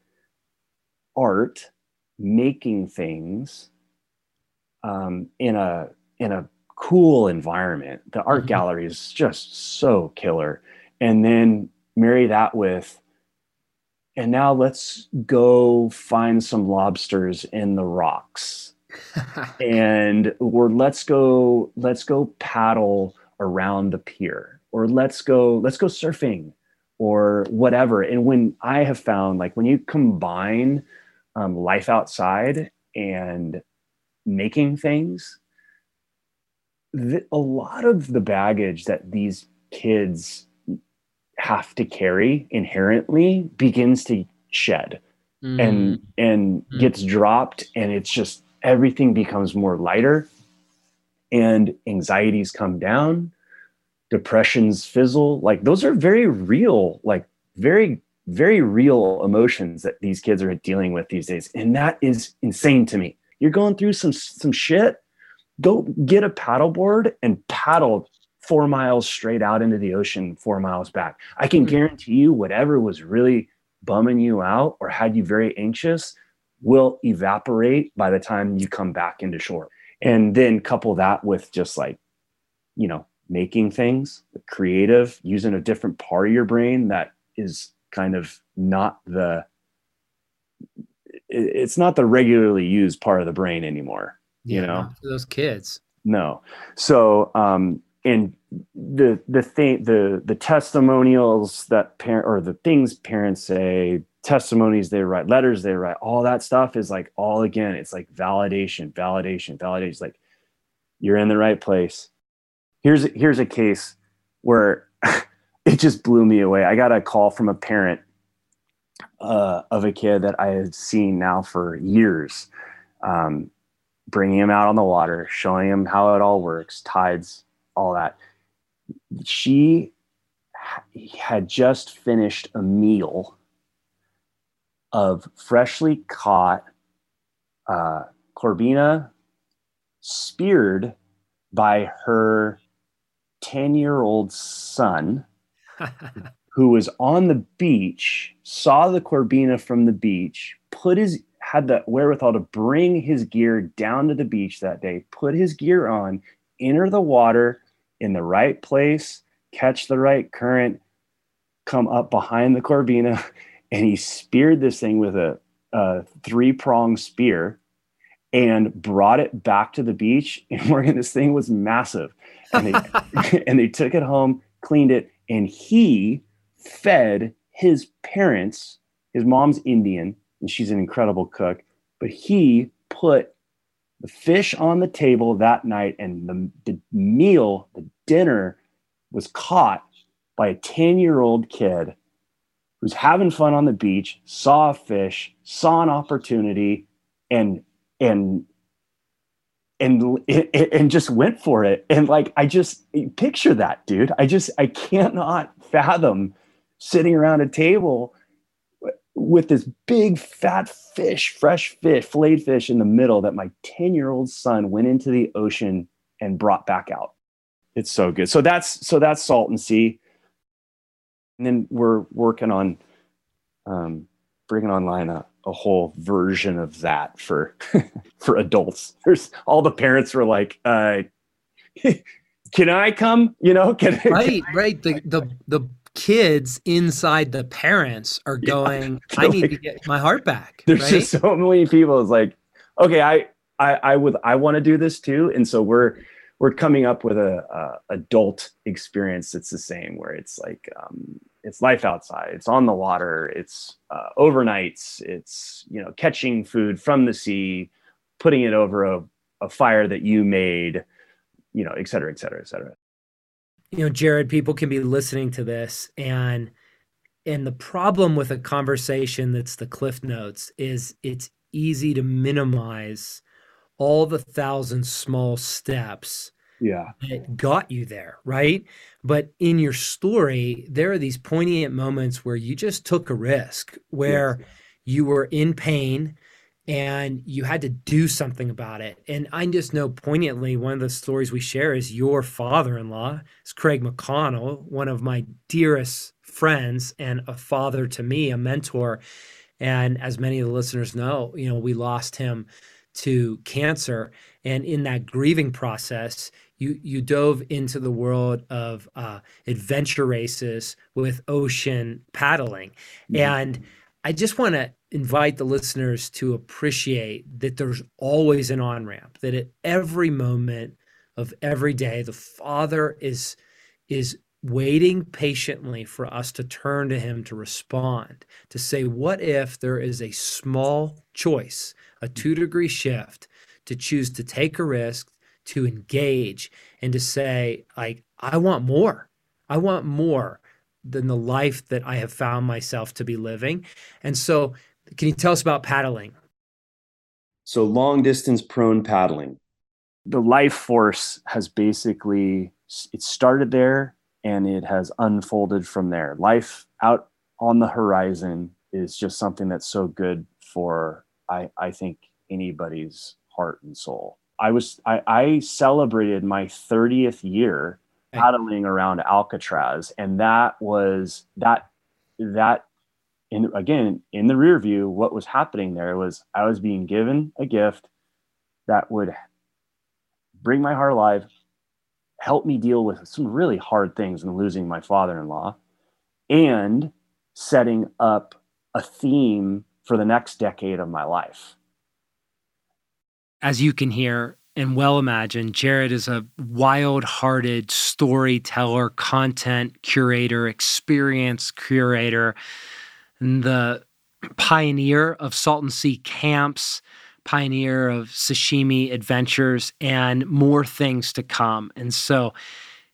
art making things um, in a in a cool environment. The art mm-hmm. gallery is just so killer. And then marry that with and now let's go find some lobsters in the rocks. And or let's go let's go paddle around the pier or let's go let's go surfing or whatever and when i have found like when you combine um, life outside and making things the, a lot of the baggage that these kids have to carry inherently begins to shed mm. and and mm. gets dropped and it's just everything becomes more lighter and anxieties come down depressions fizzle like those are very real like very very real emotions that these kids are dealing with these days. And that is insane to me. You're going through some some shit. Go get a paddleboard and paddle four miles straight out into the ocean, four miles back. I can hmm. guarantee you, whatever was really bumming you out or had you very anxious will evaporate by the time you come back into shore. And then couple that with just like, you know, making things creative, using a different part of your brain that is kind of not the it's not the regularly used part of the brain anymore you yeah, know?
those kids.
No. So um and the the thing the the testimonials that parent or the things parents say testimonies they write letters they write all that stuff is like all again it's like validation validation validation. It's like you're in the right place here's here's a case where it just blew me away i got a call from a parent uh, of a kid that i had seen now for years um, bringing him out on the water showing him how it all works tides all that. She had just finished a meal of freshly caught uh, corbina speared by her 10 year old son who was on the beach saw the corbina from the beach put his had the wherewithal to bring his gear down to the beach that day put his gear on enter the water in the right place, catch the right current, come up behind the Corbina, and he speared this thing with a, a three prong spear and brought it back to the beach. And Morgan, this thing was massive. And they, and they took it home, cleaned it, and he fed his parents. His mom's Indian, and she's an incredible cook, but he put the fish on the table that night and the, the meal, the dinner was caught by a 10 year old kid who's having fun on the beach, saw a fish, saw an opportunity, and, and, and and just went for it and like i just picture that dude i just i cannot fathom sitting around a table with this big fat fish, fresh fish, filleted fish in the middle that my 10 year old son went into the ocean and brought back out. It's so good. So that's so that's salt and Sea. And then we're working on um, bringing online a, a whole version of that for for adults. There's all the parents were like, uh, "Can I come?" You know, can,
right, can right. The the the kids inside the parents are going yeah, i need like, to get my heart back
there's right? just so many people it's like okay i i, I would i want to do this too and so we're we're coming up with a, a adult experience that's the same where it's like um, it's life outside it's on the water it's uh, overnights it's you know catching food from the sea putting it over a, a fire that you made you know et cetera et cetera et cetera.
You know, Jared, people can be listening to this and and the problem with a conversation that's the cliff notes is it's easy to minimize all the thousand small steps
yeah
that got you there right but in your story there are these poignant moments where you just took a risk where yes. you were in pain and you had to do something about it. And I just know poignantly one of the stories we share is your father-in-law is Craig McConnell, one of my dearest friends and a father to me, a mentor. And as many of the listeners know, you know, we lost him to cancer. And in that grieving process, you you dove into the world of uh, adventure races with ocean paddling, mm-hmm. and I just want to invite the listeners to appreciate that there's always an on ramp, that at every moment of every day, the Father is, is waiting patiently for us to turn to Him to respond, to say, What if there is a small choice, a two degree shift, to choose to take a risk, to engage, and to say, like, I want more. I want more than the life that I have found myself to be living. And so can you tell us about paddling?
So, long distance prone paddling.
The life force has basically it started there and it has unfolded from there. Life out on the horizon is just something that's so good for I, I think anybody's heart and soul. I was I, I celebrated my 30th year paddling around Alcatraz, and that was that that in again in the rear view, what was happening there was I was being given a gift that would bring my heart alive, help me deal with some really hard things and losing my father-in-law, and setting up a theme for the next decade of my life.
As you can hear and well imagine, Jared is a wild hearted storyteller, content curator, experience curator, the pioneer of Salton Sea camps, pioneer of sashimi adventures, and more things to come. And so,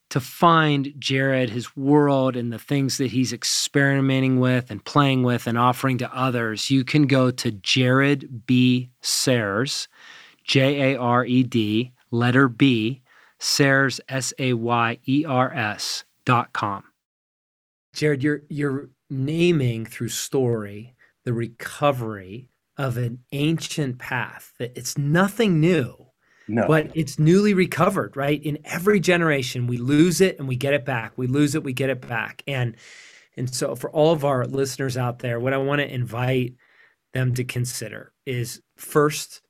to find Jared, his world, and the things that he's experimenting with and playing with and offering to others, you can go to Jared B. Sayers, J A R E D, letter B, Sayers, S A Y E R S dot com. Jared, you're, you're naming through story the recovery of an ancient path that it's nothing new
no.
But it's newly recovered, right? In every generation, we lose it and we get it back. We lose it, we get it back. And and so for all of our listeners out there, what I want to invite them to consider is first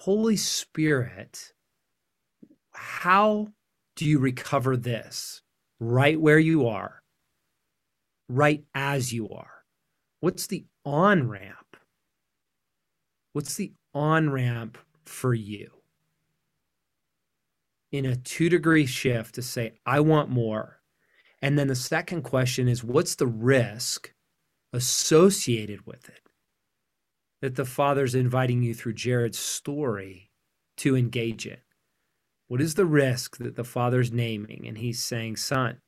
Holy Spirit, how do you recover this right where you are, right as you are? What's the on ramp? What's the on ramp for you in a two degree shift to say, I want more. And then the second question is, what's the risk associated with it? That the Father's inviting you through Jared's story to engage in. What is the risk that the Father's naming? And he's saying, Son,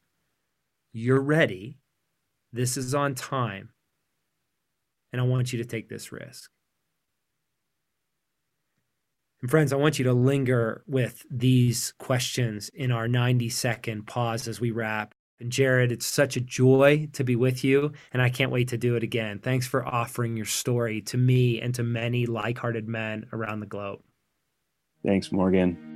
you're ready. This is on time. And I want you to take this risk. And friends, I want you to linger with these questions in our 90 second pause as we wrap. And Jared, it's such a joy to be with you, and I can't wait to do it again. Thanks for offering your story to me and to many like hearted men around the globe.
Thanks, Morgan.